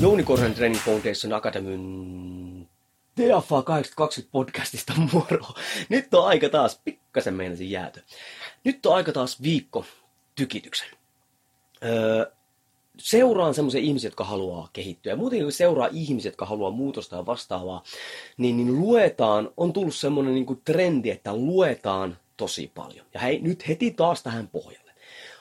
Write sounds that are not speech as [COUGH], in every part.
Jouni Korhonen Training Foundation Academyn TFA 820 podcastista [LAUGHS] moro. Nyt on aika taas, pikkasen meinasin jäätö. Nyt on aika taas viikko tykityksen. Öö, seuraan semmoisia ihmisiä, jotka haluaa kehittyä. Ja muutenkin kun seuraa ihmisiä, jotka haluaa muutosta ja vastaavaa, niin, niin luetaan, on tullut semmoinen niin trendi, että luetaan tosi paljon. Ja hei, nyt heti taas tähän pohjalle.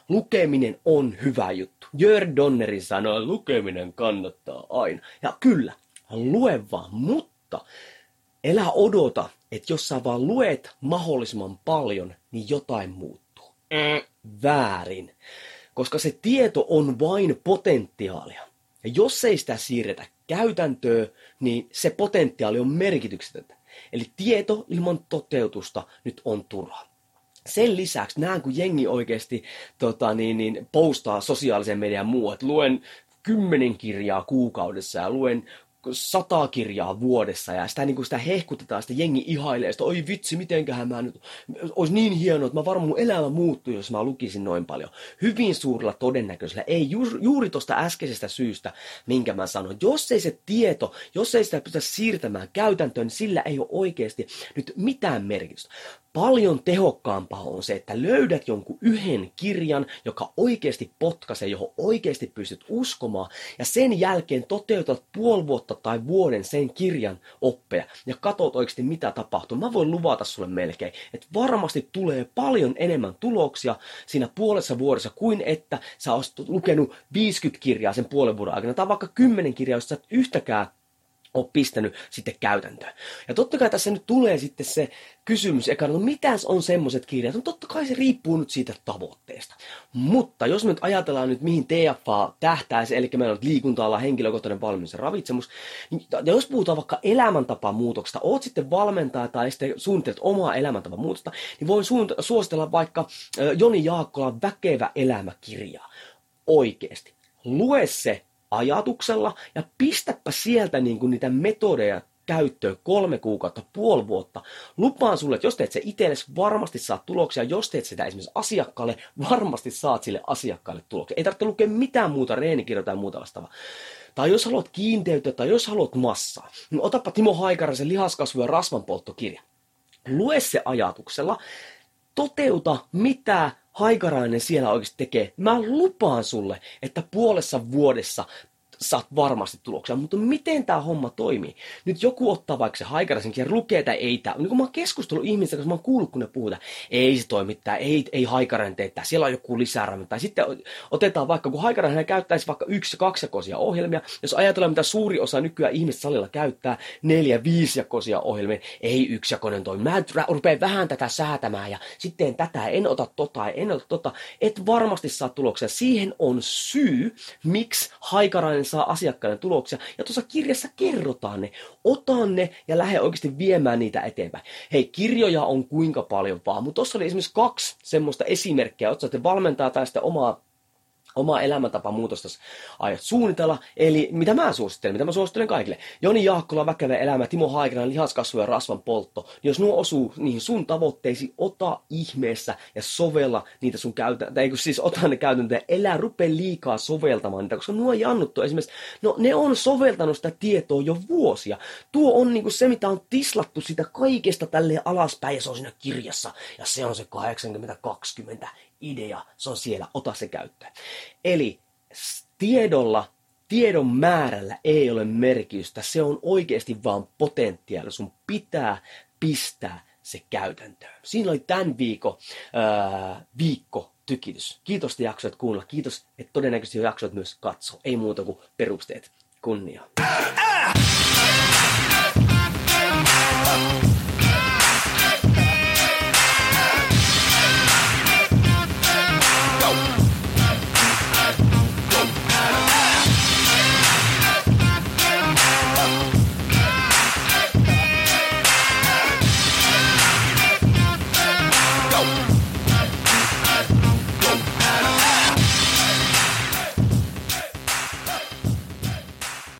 Lukeminen on hyvä juttu. Jörg Donneri sanoi, että lukeminen kannattaa aina. Ja kyllä, lue vaan, mutta elä odota, että jos sä vaan luet mahdollisimman paljon, niin jotain muuttuu. Mm. Väärin. Koska se tieto on vain potentiaalia. Ja jos ei sitä siirretä käytäntöön, niin se potentiaali on merkityksetöntä. Eli tieto ilman toteutusta nyt on turhaa sen lisäksi näen, kun jengi oikeasti tota, niin, niin, postaa sosiaalisen median muu, että luen kymmenen kirjaa kuukaudessa ja luen sata kirjaa vuodessa ja sitä, niin kuin sitä hehkutetaan, sitä jengi ihailee, sitä, oi vitsi, mitenköhän mä nyt, olisi niin hienoa, että mä varmaan mun elämä muuttuu, jos mä lukisin noin paljon. Hyvin suurella todennäköisellä, ei ju, juuri tuosta äskeisestä syystä, minkä mä sanoin. Jos ei se tieto, jos ei sitä pystytä siirtämään käytäntöön, niin sillä ei ole oikeasti nyt mitään merkitystä. Paljon tehokkaampaa on se, että löydät jonkun yhden kirjan, joka oikeasti potkaisee, johon oikeasti pystyt uskomaan, ja sen jälkeen toteutat puoli vuotta tai vuoden sen kirjan oppeja, ja katsot oikeasti mitä tapahtuu. Mä voin luvata sulle melkein, että varmasti tulee paljon enemmän tuloksia siinä puolessa vuodessa, kuin että sä olisit lukenut 50 kirjaa sen puolen vuoden aikana, tai vaikka 10 kirjaa, jos sä et yhtäkään ole pistänyt sitten käytäntöön. Ja totta kai tässä nyt tulee sitten se kysymys, eka, no mitäs on semmoiset kirjat? No totta kai se riippuu nyt siitä tavoitteesta. Mutta jos me nyt ajatellaan nyt mihin TFA tähtäisi, eli meillä on liikunta henkilökohtainen valmennus ja ravitsemus, niin, ja jos puhutaan vaikka elämäntapaa muutoksesta, oot sitten valmentaja tai sitten suunnittelet omaa elämäntapaa muutosta, niin voin suositella vaikka Joni Jaakkolan Väkevä elämäkirjaa. Oikeesti. Lue se ajatuksella ja pistäpä sieltä niin kuin niitä metodeja käyttöön kolme kuukautta, puoli vuotta. Lupaan sulle, että jos teet se itsellesi, varmasti saat tuloksia. Jos teet sitä esimerkiksi asiakkaalle, varmasti saat sille asiakkaalle tuloksia. Ei tarvitse lukea mitään muuta, reenikirjoja tai muuta vastaavaa. Tai jos haluat kiinteyttä tai jos haluat massaa, niin otapa Timo Haikaraisen lihaskasvu- ja rasvanpolttokirja. Lue se ajatuksella, toteuta mitä Haikarainen siellä oikeasti tekee. Mä lupaan sulle, että puolessa vuodessa saat varmasti tuloksia, mutta miten tämä homma toimii? Nyt joku ottaa vaikka se haikaraisen ja lukee tai ei tämä. Niin kun mä oon keskustellut ihmistä, koska mä oon kuullut, kun ne puhutaan, ei se toimi tää, ei, ei haikarainen tää, siellä on joku lisää Tai sitten otetaan vaikka, kun haikarainen käyttäisi vaikka yksi- kaksijakoisia ohjelmia, jos ajatellaan, mitä suuri osa nykyään ihmistä salilla käyttää, neljä, viisijakoisia ohjelmia, ei yksijakoinen toimi. Mä rupean vähän tätä säätämään ja sitten tätä, en ota tota, en ota tota. Et varmasti saa tuloksia. Siihen on syy, miksi haikarainen saa asiakkaiden tuloksia. Ja tuossa kirjassa kerrotaan ne. Ota ne ja lähde oikeasti viemään niitä eteenpäin. Hei, kirjoja on kuinka paljon vaan, mutta tuossa oli esimerkiksi kaksi semmoista esimerkkiä. Otsaatte valmentaa tästä omaa omaa elämäntapa muutosta aiot suunnitella. Eli mitä mä suosittelen, mitä mä suosittelen kaikille. Joni Jaakkola, Väkevä elämä, Timo Haikanen, lihaskasvu ja rasvan poltto. Niin jos nuo osuu niihin sun tavoitteisiin, ota ihmeessä ja sovella niitä sun käytäntöjä. Eikö siis ota ne käytäntöjä, elä rupea liikaa soveltamaan niitä, koska nuo jannut on esimerkiksi, no ne on soveltanut sitä tietoa jo vuosia. Tuo on niinku se, mitä on tislattu sitä kaikesta tälle alaspäin ja se on siinä kirjassa. Ja se on se 80-20 idea, se on siellä, ota se käyttöön. Eli tiedolla, tiedon määrällä ei ole merkitystä, se on oikeasti vaan potentiaali, sun pitää pistää se käytäntöön. Siinä oli tämän viikon ää, viikko tykitys. Kiitos, että jaksoit kuunnella. Kiitos, että todennäköisesti jaksoit myös katsoa. Ei muuta kuin perusteet. kunnia. Go!